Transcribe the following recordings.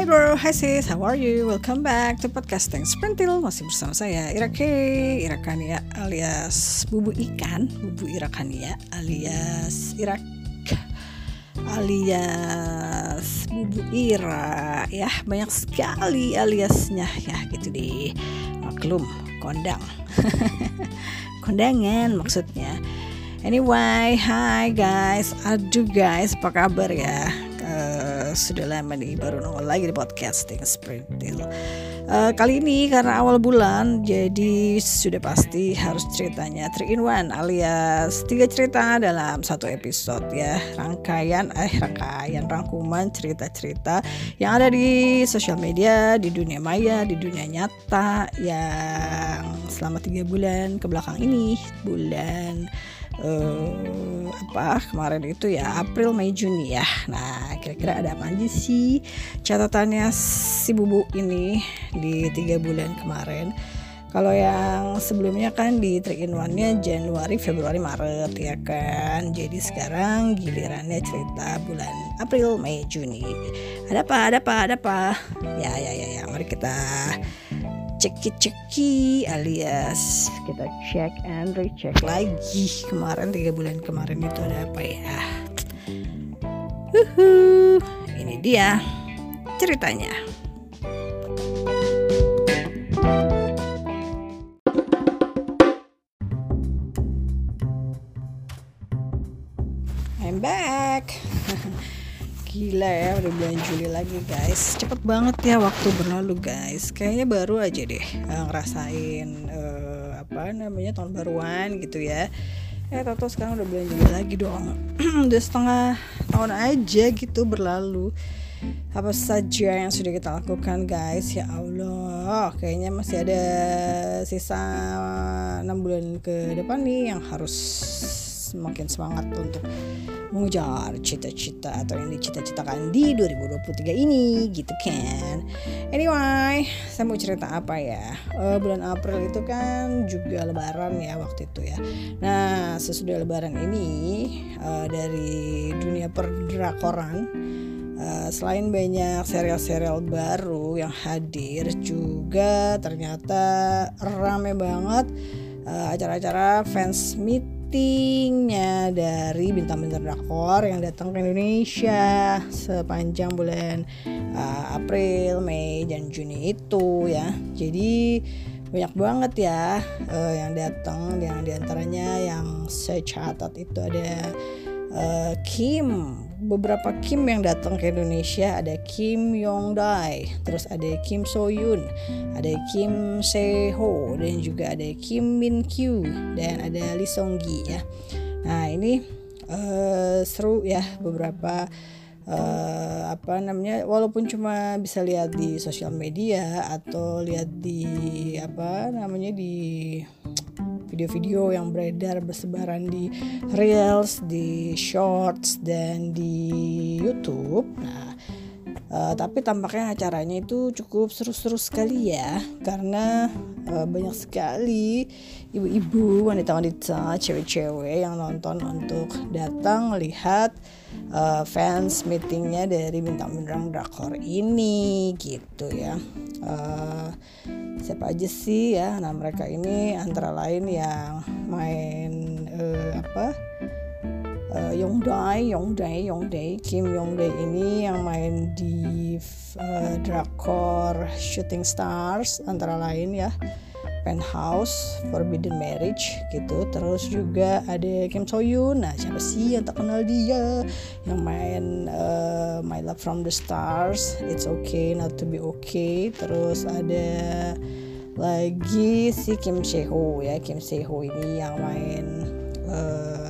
Hai bro, hai sis, how are you? Welcome back to podcasting Sprintil. Masih bersama saya Irake Irakania alias Bubu Ikan. Bubu Irakania alias Irak Alias Bubu Ira. Ya banyak sekali aliasnya. Ya gitu deh. Maklum, kondang. Kondangan maksudnya. Anyway, hi guys. Aduh guys, apa kabar ya? Sudah lama nih baru nongol lagi di podcasting Sprintil. Uh, kali ini karena awal bulan jadi sudah pasti harus ceritanya 3 in 1 alias tiga cerita dalam satu episode ya rangkaian eh rangkaian rangkuman cerita-cerita yang ada di sosial media di dunia maya di dunia nyata yang selama tiga bulan ke belakang ini bulan uh, apa kemarin itu ya April Mei Juni ya. Nah kira-kira ada apa aja sih catatannya si bubu ini di tiga bulan kemarin? Kalau yang sebelumnya kan di 3 in 1 nya Januari, Februari, Maret ya kan? Jadi sekarang gilirannya cerita bulan April, Mei, Juni. Ada apa, ada apa, ada apa? Ya ya ya ya. Mari kita ceki-ceki alias kita cek and recheck lagi. Kemarin tiga bulan kemarin itu ada apa ya? Uhuh, ini dia ceritanya Gila ya udah bulan Juli lagi guys. Cepet banget ya waktu berlalu guys. Kayaknya baru aja deh uh, ngerasain uh, apa namanya tahun baruan gitu ya. Eh tau sekarang udah bulan Juli lagi dong. Udah setengah tahun aja gitu berlalu. Apa saja yang sudah kita lakukan guys? Ya Allah kayaknya masih ada sisa 6 bulan ke depan nih yang harus semakin semangat untuk mengejar cita-cita atau yang dicita-citakan di 2023 ini gitu kan? Anyway saya mau cerita apa ya? Uh, bulan April itu kan juga lebaran ya waktu itu ya. Nah sesudah lebaran ini uh, dari dunia perdrakoran Uh, selain banyak serial-serial baru yang hadir juga ternyata rame banget acara-acara uh, fans meet meetingnya dari bintang-bintang drakor yang datang ke Indonesia sepanjang bulan uh, April, Mei, dan Juni itu ya. Jadi banyak banget ya uh, yang datang yang di antaranya yang saya catat itu ada uh, Kim beberapa Kim yang datang ke Indonesia. Ada Kim Yong Dai terus ada Kim So Yoon ada Kim Se Ho dan juga ada Kim Min Kyu dan ada Lee Song Gi ya. Nah ini uh, seru ya beberapa uh, apa namanya walaupun cuma bisa lihat di sosial media atau lihat di apa namanya di video-video yang beredar bersebaran di reels, di shorts dan di YouTube. Nah, uh, tapi tampaknya acaranya itu cukup seru-seru sekali ya, karena uh, banyak sekali ibu-ibu, wanita-wanita, cewek-cewek yang nonton untuk datang melihat uh, fans meetingnya dari bintang-bintang drakor ini gitu ya. Uh, siapa aja sih ya nah mereka ini antara lain yang main uh, apa uh, Yongdae Yongdae Yongdae Kim Yongdae ini yang main di uh, drakor Shooting Stars antara lain ya Penthouse, Forbidden Marriage gitu. Terus juga ada Kim So Yoon. Nah, siapa sih yang tak kenal dia? Yang main uh, My Love from the Stars, It's Okay Not to Be Okay. Terus ada lagi si Kim Seho ya. Kim Seho ini yang main uh,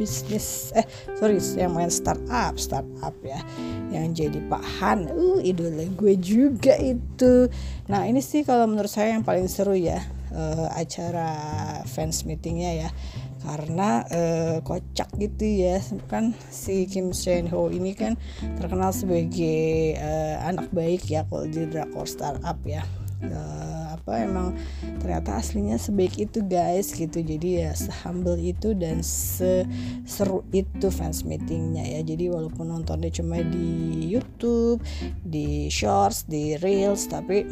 bisnis eh sorry yang main startup startup ya yang jadi Pak Han. Uh idola gue juga itu. Nah ini sih kalau menurut saya yang paling seru ya uh, acara fans meetingnya ya. Karena uh, kocak gitu ya. Kan si Kim Sen Ho ini kan terkenal sebagai uh, anak baik ya kalau di drakor startup ya uh, apa emang ternyata aslinya sebaik itu guys gitu. Jadi ya sehumble itu dan seseru itu fans meetingnya ya. Jadi walaupun nontonnya cuma di YouTube di shorts di reels tapi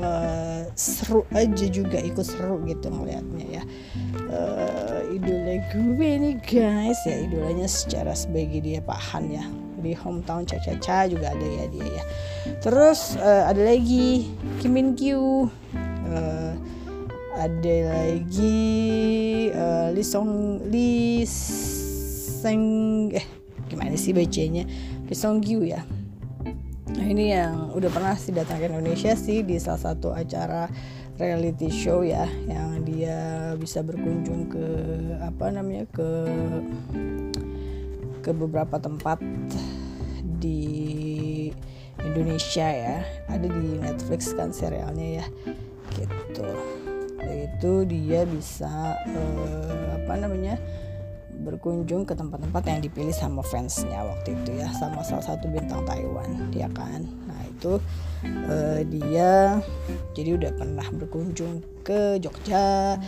uh, seru aja juga ikut seru gitu ngelihatnya ya. Uh, idola gue nih guys ya. Idolanya secara sebagai dia pahan ya di hometown Caca juga ada ya dia ya. Terus uh, ada lagi Kim Min Kyu uh, ada lagi uh, Lee Song Lee Seng eh gimana sih bacanya? Lee Song Kyu ya. Nah ini yang udah pernah sih datang ke Indonesia sih di salah satu acara reality show ya yang dia bisa berkunjung ke apa namanya ke ke beberapa tempat di Indonesia ya. Ada di Netflix kan serialnya ya. Gitu. Itu dia bisa uh, apa namanya berkunjung ke tempat-tempat yang dipilih sama fansnya waktu itu ya. Sama salah satu bintang Taiwan ya kan? Nah itu uh, dia jadi udah pernah berkunjung ke Jogja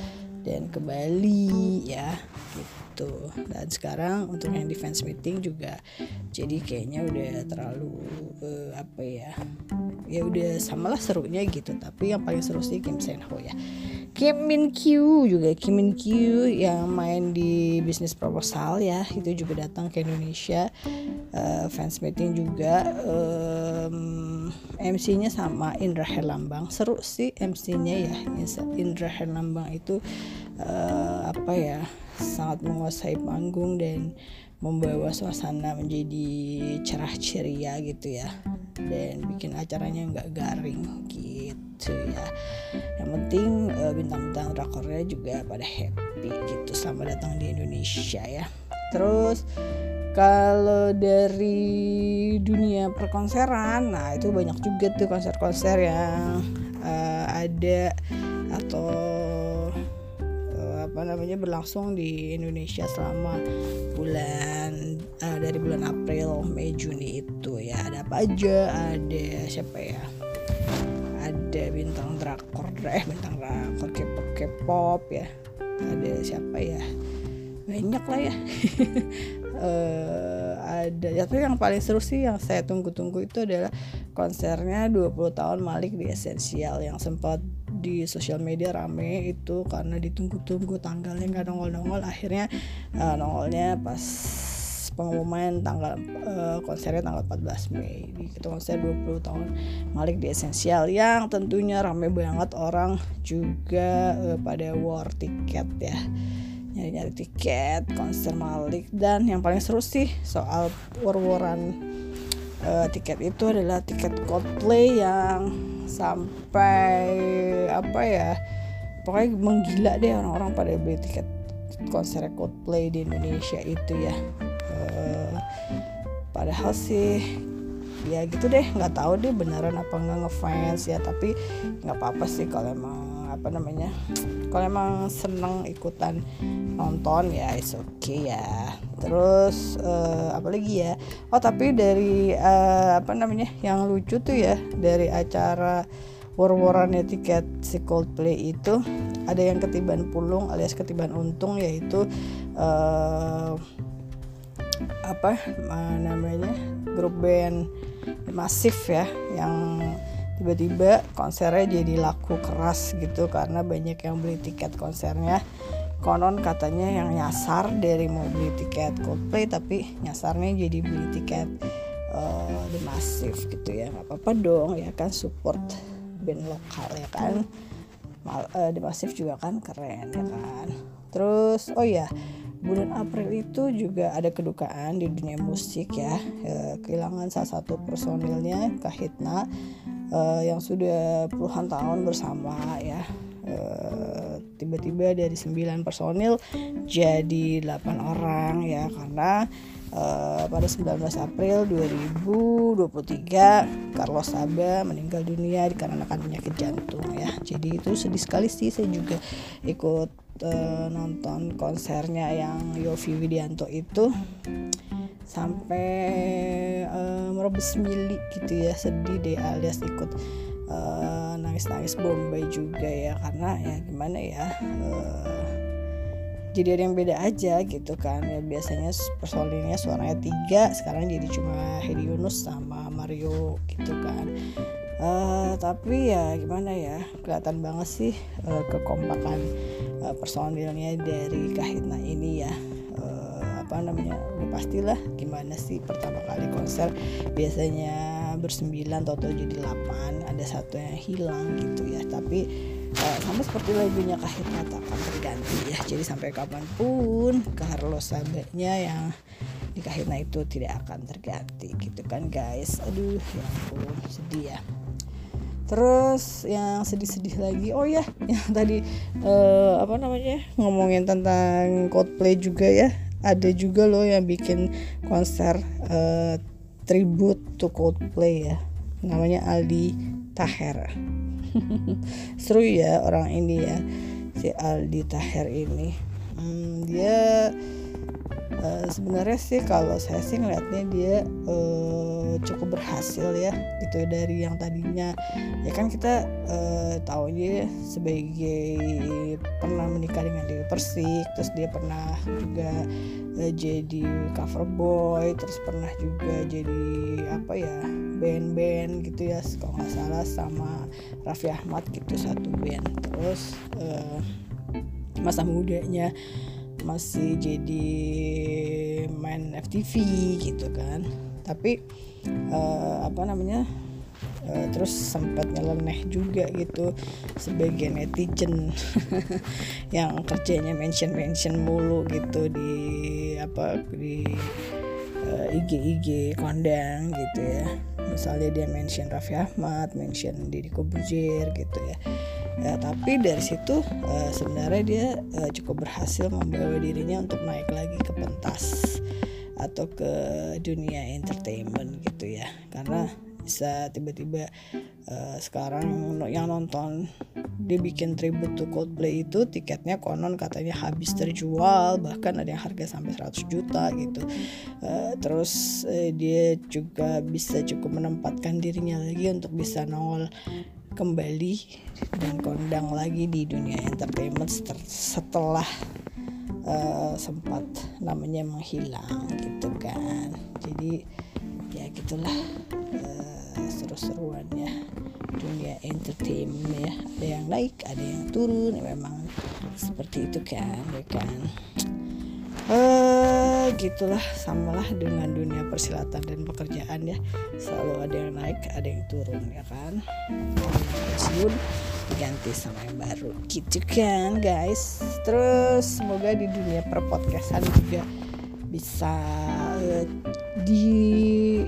dan ke Bali ya gitu gitu. Dan sekarang untuk yang defense meeting juga jadi kayaknya udah terlalu uh, apa ya ya udah samalah serunya gitu. Tapi yang paling seru sih Kim Sen Ho ya. Kim Min Kyu juga Kim Min Kyu yang main di bisnis proposal ya itu juga datang ke Indonesia. Uh, fans meeting juga. Um, MC-nya sama Indra Herlambang. Seru sih MC-nya ya. Indra Herlambang itu uh, apa ya sangat menguasai panggung dan membawa suasana menjadi cerah ceria gitu ya. Dan bikin acaranya nggak garing gitu ya. Yang penting uh, bintang-bintang drakornya juga pada happy gitu. Sama datang di Indonesia ya. Terus kalau dari dunia perkonseran nah itu banyak juga tuh konser-konser yang uh, ada atau apa namanya berlangsung di Indonesia selama bulan uh, dari bulan April, Mei, Juni itu ya. Ada apa aja? Ada siapa ya? Ada bintang drakor eh bintang drakor K-pop K-pop ya. Ada siapa ya? Banyak lah ya. Uh, ada. Ya tapi yang paling seru sih yang saya tunggu-tunggu itu adalah konsernya 20 tahun Malik di Esensial. Yang sempat di sosial media rame itu karena ditunggu-tunggu tanggalnya nggak nongol-nongol. Akhirnya uh, nongolnya pas pengumuman tanggal uh, konsernya tanggal 14 Mei. Di itu konser 20 tahun Malik di Esensial yang tentunya rame banget. Orang juga uh, pada war tiket ya. Nyari-nyari tiket konser Malik. Dan yang paling seru sih soal war-waran uh, tiket itu adalah tiket Coldplay yang sampai apa ya pokoknya menggila deh orang-orang pada beli tiket konser Coldplay di Indonesia itu ya. Uh, padahal sih ya gitu deh. Nggak tahu deh beneran apa nggak ngefans ya tapi nggak apa-apa sih kalau emang apa namanya kalau emang seneng ikutan nonton ya is okay ya. Terus uh, apa lagi ya? Oh tapi dari uh, apa namanya yang lucu tuh ya dari acara war-warannya tiket si Coldplay itu ada yang ketiban pulung alias ketiban untung yaitu uh, apa namanya grup band masif ya yang tiba-tiba konsernya jadi laku keras gitu karena banyak yang beli tiket konsernya. Konon katanya yang nyasar dari mau beli tiket Coldplay tapi nyasarnya jadi beli tiket uh, The Massive gitu ya. Nggak apa-apa dong ya kan support band lokal ya kan. Mal, uh, The Massive juga kan keren ya kan. Terus oh ya bulan April itu juga ada kedukaan di dunia musik ya. E, kehilangan salah satu personilnya Kahitna e, yang sudah puluhan tahun bersama ya. Eh, tiba-tiba dari 9 personil jadi 8 orang ya karena uh, pada 19 April 2023 Carlos Saba meninggal dunia dikarenakan penyakit jantung ya. Jadi itu sedih sekali sih saya juga ikut uh, nonton konsernya yang Yofi Widianto itu sampai uh, merobes mili gitu ya sedih deh alias ikut uh, nangis-nangis Bombay juga ya karena ya gimana ya uh, jadi ada yang beda aja gitu kan. Ya biasanya personilnya suaranya tiga sekarang jadi cuma Hedi Yunus sama Mario gitu kan. Uh, tapi ya gimana ya kelihatan banget sih uh, kekompakan uh, personilnya dari Kahitna ini ya. Uh, apa namanya? Udah pastilah gimana sih pertama kali konser biasanya bersembilan atau jadi delapan ada satu yang hilang gitu ya. Tapi uh, sama seperti lagunya Kahitna tak akan terganti ya. Jadi sampai kapan pun Carlos Sabenya yang di Kahitna itu tidak akan terganti gitu kan guys. Aduh ya ampun sedih ya terus yang sedih-sedih lagi oh ya yang tadi uh, apa namanya ngomongin tentang Coldplay juga ya. Ada juga loh yang bikin konser uh, tribute to Coldplay ya namanya Aldi Taher. Seru ya orang ini ya si Aldi Taher ini. Hmm, dia uh, sebenarnya sih kalau saya sih ngeliatnya dia uh, cukup berhasil ya gitu dari yang tadinya. Ya kan kita uh, tahu dia sebagai pernah menikah dengan Dewi Persik terus dia pernah juga uh, jadi cover boy terus pernah juga jadi apa ya band-band gitu ya kalau nggak salah sama Raffi Ahmad gitu satu band. Terus uh, masa mudanya masih jadi main FTV gitu kan. Tapi uh, apa namanya uh, terus sempat nyeleneh juga gitu sebagai netizen yang kerjanya mention mention mulu gitu di apa di uh, IG IG kondang gitu ya misalnya dia mention Raffi Ahmad mention Deddy Kobuzier gitu ya. Ya tapi dari situ uh, sebenarnya dia uh, cukup berhasil membawa dirinya untuk naik lagi ke pentas atau ke dunia entertainment gitu ya. Karena bisa tiba-tiba uh, sekarang yang nonton dia bikin tribute to Coldplay itu tiketnya konon katanya habis terjual bahkan ada yang harga sampai 100 juta gitu. Uh, terus uh, dia juga bisa cukup menempatkan dirinya lagi untuk bisa nongol kembali dan kondang lagi di dunia entertainment setelah uh, sempat namanya menghilang gitu kan. Jadi ya gitulah. Uh, seru-seruannya dunia entertainment ya. Ada yang naik ada yang turun. Ya memang seperti itu kan ya kan? Uh, gitulah. Samalah dengan dunia persilatan dan pekerjaan ya. Selalu ada yang naik ada yang turun ya kan? Pensiun diganti sama yang baru. Gitu kan guys. Terus semoga di dunia perpodcastan juga bisa uh, di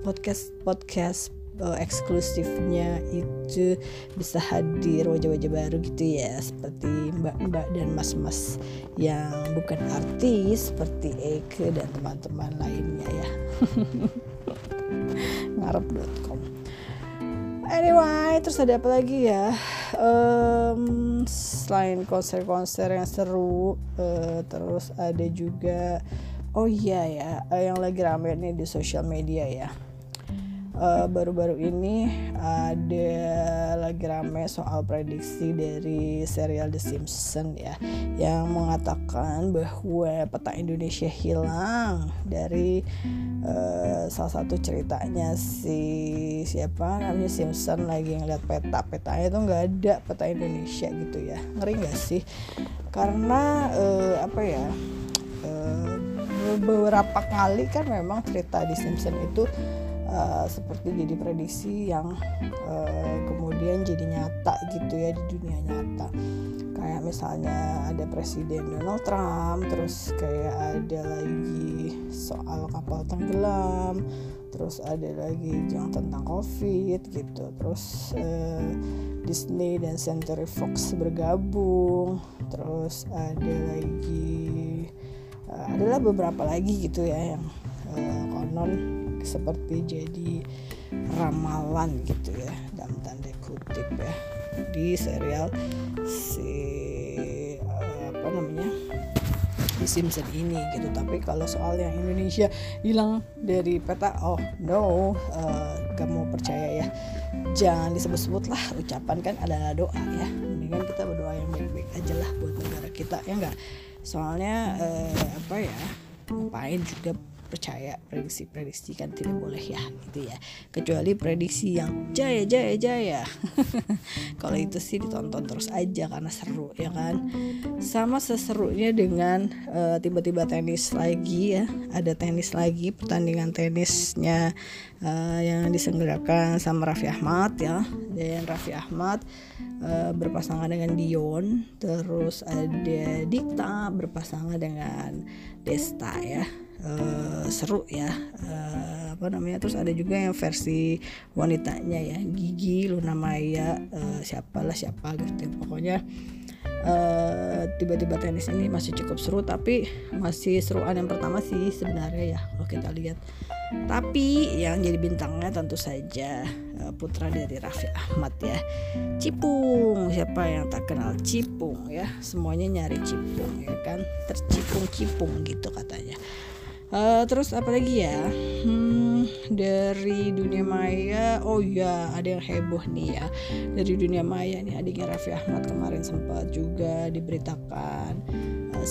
podcast podcast uh, eksklusifnya itu bisa hadir wajah-wajah baru gitu ya seperti mbak-mbak dan mas-mas yang bukan artis seperti Eke dan teman-teman lainnya ya. Ngarep.com anyway terus ada apa lagi ya? Um, selain konser-konser yang seru uh, terus ada juga oh iya ya yang lagi rame nih di sosial media ya. Eh, baru-baru ini ada lagi rame soal prediksi dari serial The Simpsons ya yang mengatakan bahwa peta Indonesia hilang dari uh, salah satu ceritanya si siapa namanya Simpson lagi ngeliat peta. Petanya itu nggak ada peta Indonesia gitu ya. Ngeri nggak sih? Karena uh, apa ya uh, beberapa kali kan memang cerita di Simpson itu uh, seperti jadi prediksi yang uh, kemudian jadi nyata gitu ya di dunia nyata. Kayak misalnya ada presiden Donald Trump terus kayak ada lagi soal kapal tenggelam terus ada lagi yang tentang covid gitu. Terus uh, Disney dan Century Fox bergabung terus ada lagi uh, adalah beberapa lagi gitu ya yang uh, konon seperti jadi ramalan gitu ya dalam tanda kutip ya di serial si uh, apa namanya di Simpson ini gitu. Tapi kalau soal yang Indonesia hilang dari peta oh no uh, gak mau percaya ya. Jangan disebut-sebut lah ucapan kan adalah doa ya. Mendingan kita berdoa yang baik-baik aja lah buat negara kita ya enggak soalnya uh, apa ya ngapain juga percaya prediksi-prediksi kan tidak boleh ya gitu ya. Kecuali prediksi yang jaya jaya jaya. Kalau itu sih ditonton terus aja karena seru ya kan? Sama seserunya dengan uh, tiba-tiba tenis lagi ya. Ada tenis lagi pertandingan tenisnya uh, yang diselenggarakan sama Raffi Ahmad ya. Dan Raffi Ahmad uh, berpasangan dengan Dion. Terus ada Dikta berpasangan dengan Desta ya uh, seru ya. Uh, apa namanya? Terus ada juga yang versi wanitanya ya Gigi Luna Maya uh, siapalah siapa gitu pokoknya tiba-tiba uh, tenis ini masih cukup seru tapi masih seruan yang pertama sih sebenarnya ya kalau kita lihat. Tapi yang jadi bintangnya tentu saja putra dari Raffi Ahmad ya Cipung. Siapa yang tak kenal Cipung ya? Semuanya nyari Cipung ya kan? Tercipung-cipung gitu katanya uh, terus apa lagi ya? Hmm, dari dunia maya. Oh ya ada yang heboh nih ya. Dari dunia maya nih adiknya Raffi Ahmad kemarin sempat juga diberitakan uh,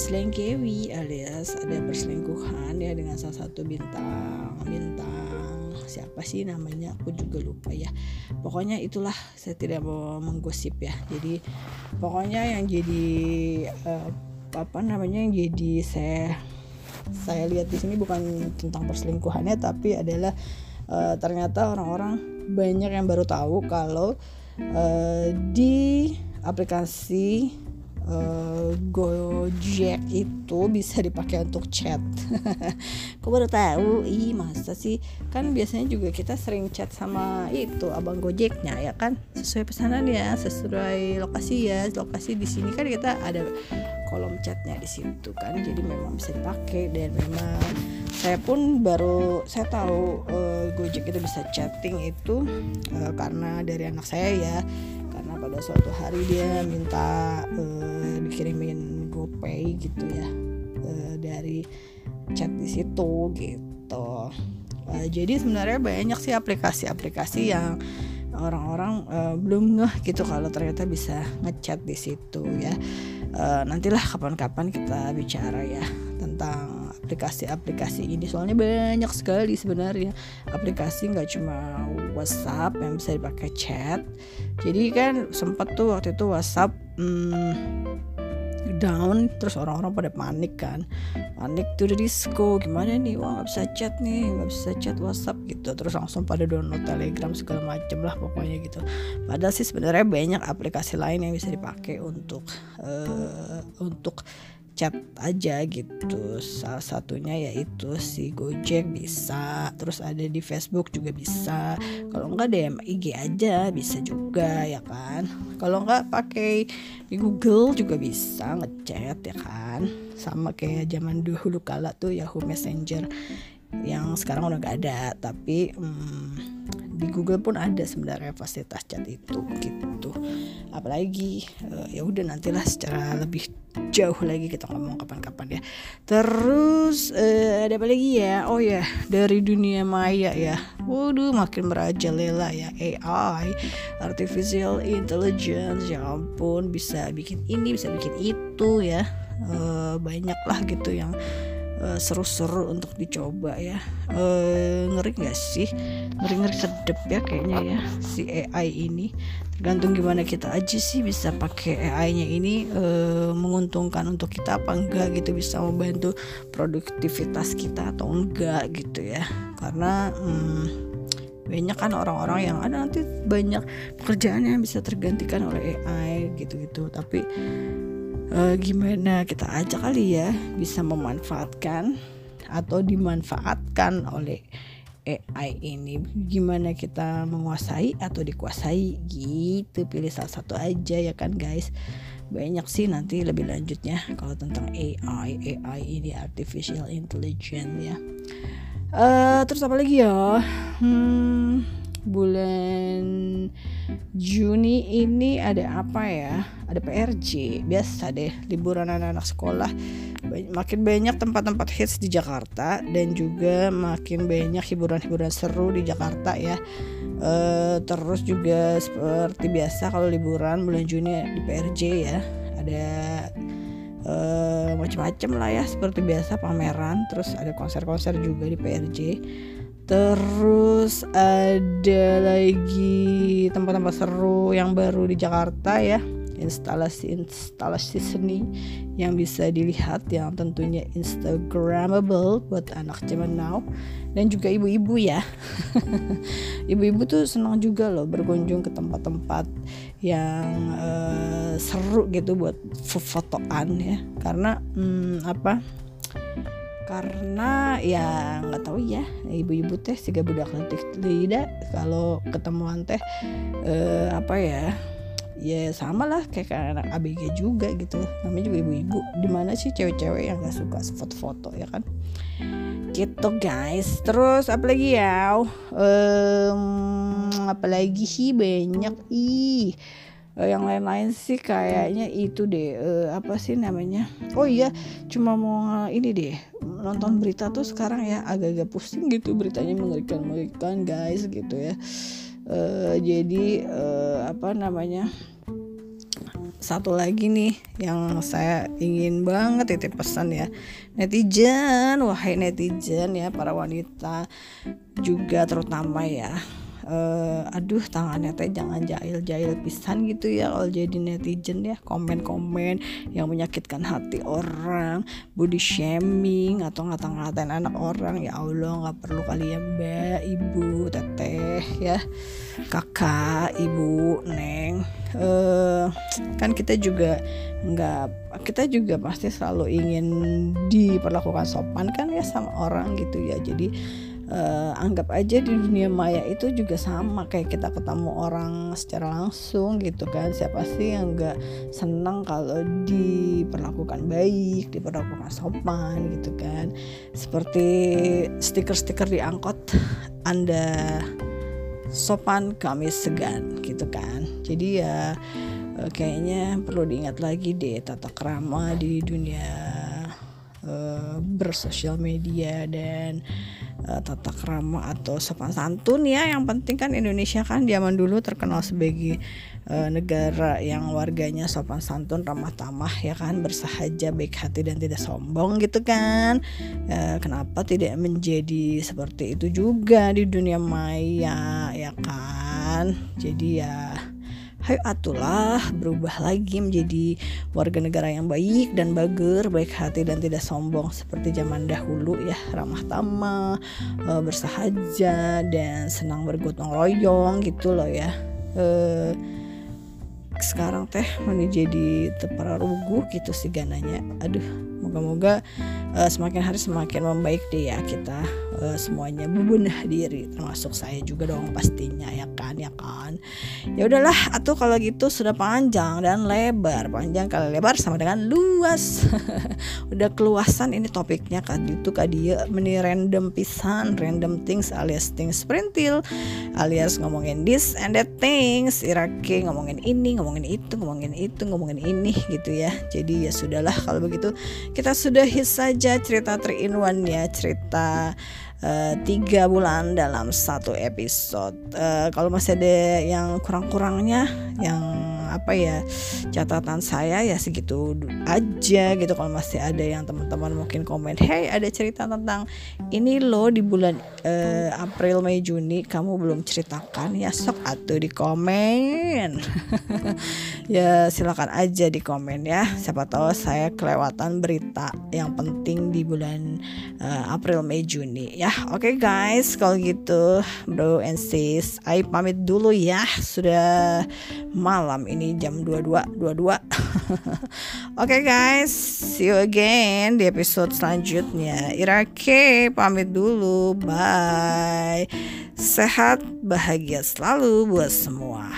alias ada perselingkuhan ya dengan salah satu bintang bintang. Siapa sih namanya? Aku juga lupa ya. Pokoknya itulah saya tidak mau menggosip ya. Jadi pokoknya yang jadi uh, apa namanya yang jadi saya saya lihat di sini bukan tentang perselingkuhannya tapi adalah uh, ternyata orang-orang banyak yang baru tahu kalau uh, di aplikasi uh, Gojek itu bisa dipakai untuk chat. Kok baru tahu? Ih, masa sih? Kan biasanya juga kita sering chat sama itu abang Gojeknya ya kan? Sesuai pesanan ya, sesuai lokasi ya. Lokasi di sini kan kita ada kolom chatnya di situ kan jadi memang bisa dipakai dan memang saya pun baru saya tahu uh, Gojek itu bisa chatting itu uh, karena dari anak saya ya karena pada suatu hari dia minta uh, dikirimin GoPay gitu ya uh, dari chat di situ gitu. Uh, jadi sebenarnya banyak sih aplikasi-aplikasi yang orang-orang uh, belum ngeh gitu kalau ternyata bisa ngechat di situ ya uh, nantilah kapan-kapan kita bicara ya tentang aplikasi-aplikasi ini. Soalnya banyak sekali sebenarnya. Aplikasi nggak cuma WhatsApp yang bisa dipakai chat. Jadi kan sempat tuh waktu itu WhatsApp hmm, down terus orang-orang pada panik kan. Panik tuh di disco gimana nih? Wah nggak bisa chat nih nggak bisa chat WhatsApp gitu. Terus langsung pada download Telegram segala macem lah pokoknya gitu. Padahal sih sebenarnya banyak aplikasi lain yang bisa dipakai untuk uh, untuk chat aja gitu. Salah satunya yaitu si Gojek bisa. Terus ada di Facebook juga bisa. Kalau enggak DM IG aja bisa juga ya kan? Kalau enggak pakai di Google juga bisa ngechat ya kan? Sama kayak zaman dulu kala tuh Yahoo Messenger yang sekarang udah gak ada. Tapi hmm, di Google pun ada sebenarnya fasilitas chat itu gitu. Apalagi uh, ya udah nantilah secara lebih jauh lagi kita ngomong kapan-kapan ya. Terus uh, ada apa lagi ya? Oh ya dari dunia maya ya. Waduh makin merajalela ya. AI artificial intelligence ya ampun bisa bikin ini bisa bikin itu ya. Uh, banyak lah gitu yang Eh, seru-seru untuk dicoba ya. Uh, ngeri gak sih? Ngeri-ngeri sedep ya kayaknya ya si AI ini. Tergantung gimana kita aja sih bisa pakai AI-nya ini uh, menguntungkan untuk kita apa enggak gitu bisa membantu produktivitas kita atau enggak gitu ya. Karena hmm, banyak kan orang-orang yang ada nanti banyak pekerjaan yang bisa tergantikan oleh AI gitu-gitu. Tapi uh, gimana? Kita aja kali ya bisa memanfaatkan atau dimanfaatkan oleh AI ini. Gimana kita menguasai atau dikuasai? Gitu pilih salah satu aja ya kan guys. Banyak sih nanti lebih lanjutnya kalau tentang AI AI ini artificial intelligence ya. Uh, terus apa lagi ya? Hmm, bulan Juni ini ada apa ya? Ada PRJ, biasa deh liburan anak-anak sekolah. Makin banyak tempat-tempat hits di Jakarta dan juga makin banyak hiburan-hiburan seru di Jakarta ya. E, terus juga seperti biasa kalau liburan bulan Juni di PRJ ya, ada e, macam-macam lah ya seperti biasa pameran, terus ada konser-konser juga di PRJ Terus ada lagi tempat-tempat seru yang baru di Jakarta ya. Instalasi-instalasi seni yang bisa dilihat yang tentunya instagramable buat anak zaman now. Dan juga ibu-ibu ya. Ibu-ibu tuh senang juga loh berkunjung ke tempat-tempat yang uh, seru gitu buat fotoan ya. Karena hmm, apa karena ya nggak tahu ya ibu-ibu teh sih budak letih tidak. Kalau ketemuan teh eh, apa ya ya sama lah kayak anak ABG juga gitu. Namanya juga ibu-ibu. Di mana sih cewek-cewek yang gak suka foto-foto ya kan? Gitu guys. Terus apa lagi ya? Um, apalagi sih? Banyak. Ih uh, yang lain-lain sih kayaknya itu deh. Uh, apa sih namanya? Oh iya cuma mau ini deh. Nonton berita tuh sekarang ya agak-agak pusing gitu beritanya mengerikan mengerikan guys gitu ya. Uh, jadi uh, apa namanya? Satu lagi nih yang saya ingin banget titip pesan ya. Netizen wahai netizen ya para wanita juga terutama ya uh, aduh tangannya teh jangan jahil-jahil pisan gitu ya kalau jadi netizen ya komen-komen yang menyakitkan hati orang body shaming atau ngata-ngatain anak orang ya Allah nggak perlu kali ya mbak ibu teteh ya kakak ibu neng uh, kan kita juga nggak kita juga pasti selalu ingin diperlakukan sopan kan ya sama orang gitu ya jadi uh, anggap aja di dunia maya itu juga sama kayak kita ketemu orang secara langsung gitu kan. Siapa sih yang nggak senang kalau diperlakukan baik diperlakukan sopan gitu kan? Seperti stiker-stiker di angkot anda sopan kami segan gitu kan. Jadi ya uh, kayaknya perlu diingat lagi deh tata krama di dunia uh, bersosial media dan uh, tata krama atau sopan santun ya. Yang penting kan Indonesia kan zaman dulu terkenal sebagai uh, negara yang warganya sopan santun ramah tamah ya kan bersahaja baik hati dan tidak sombong gitu kan. Uh, kenapa tidak menjadi seperti itu juga di dunia maya ya kan? Jadi ya Hayo atulah berubah lagi menjadi warga negara yang baik dan bager, baik hati dan tidak sombong seperti zaman dahulu ya, ramah tamah, eh, bersahaja dan senang bergotong royong gitu loh ya. E, sekarang teh menjadi tepara ruguh gitu sih gananya. Aduh, moga-moga uh, semakin hari semakin membaik deh ya kita uh, semuanya bebenah diri termasuk saya juga dong pastinya ya kan ya kan? Ya udahlah atau kalau gitu sudah panjang dan lebar panjang kali lebar sama dengan luas. Udah keluasan ini topiknya kan itu kan dia meni random pisan random things alias things sprintil alias ngomongin this and that things irake ngomongin ini ngomongin itu ngomongin itu ngomongin ini gitu ya. Jadi ya sudahlah kalau begitu kita sudah hit saja aja cerita 3 in 1 ya cerita uh, tiga bulan dalam satu episode. Uh, kalau masih ada yang kurang-kurangnya yang apa ya catatan saya ya segitu aja gitu. Kalau masih ada yang teman-teman mungkin komen hey ada cerita tentang ini loh di bulan uh, April Mei Juni kamu belum ceritakan? Ya sok atuh di komen. Ya silakan aja di komen ya. Siapa tahu saya kelewatan berita yang penting di bulan uh, April Mei Juni ya oke okay, guys kalau gitu bro and sis I pamit dulu ya sudah malam ini jam 22 22 Oke okay guys, see you again di episode selanjutnya. Irake pamit dulu. Bye. Sehat, bahagia selalu buat semua.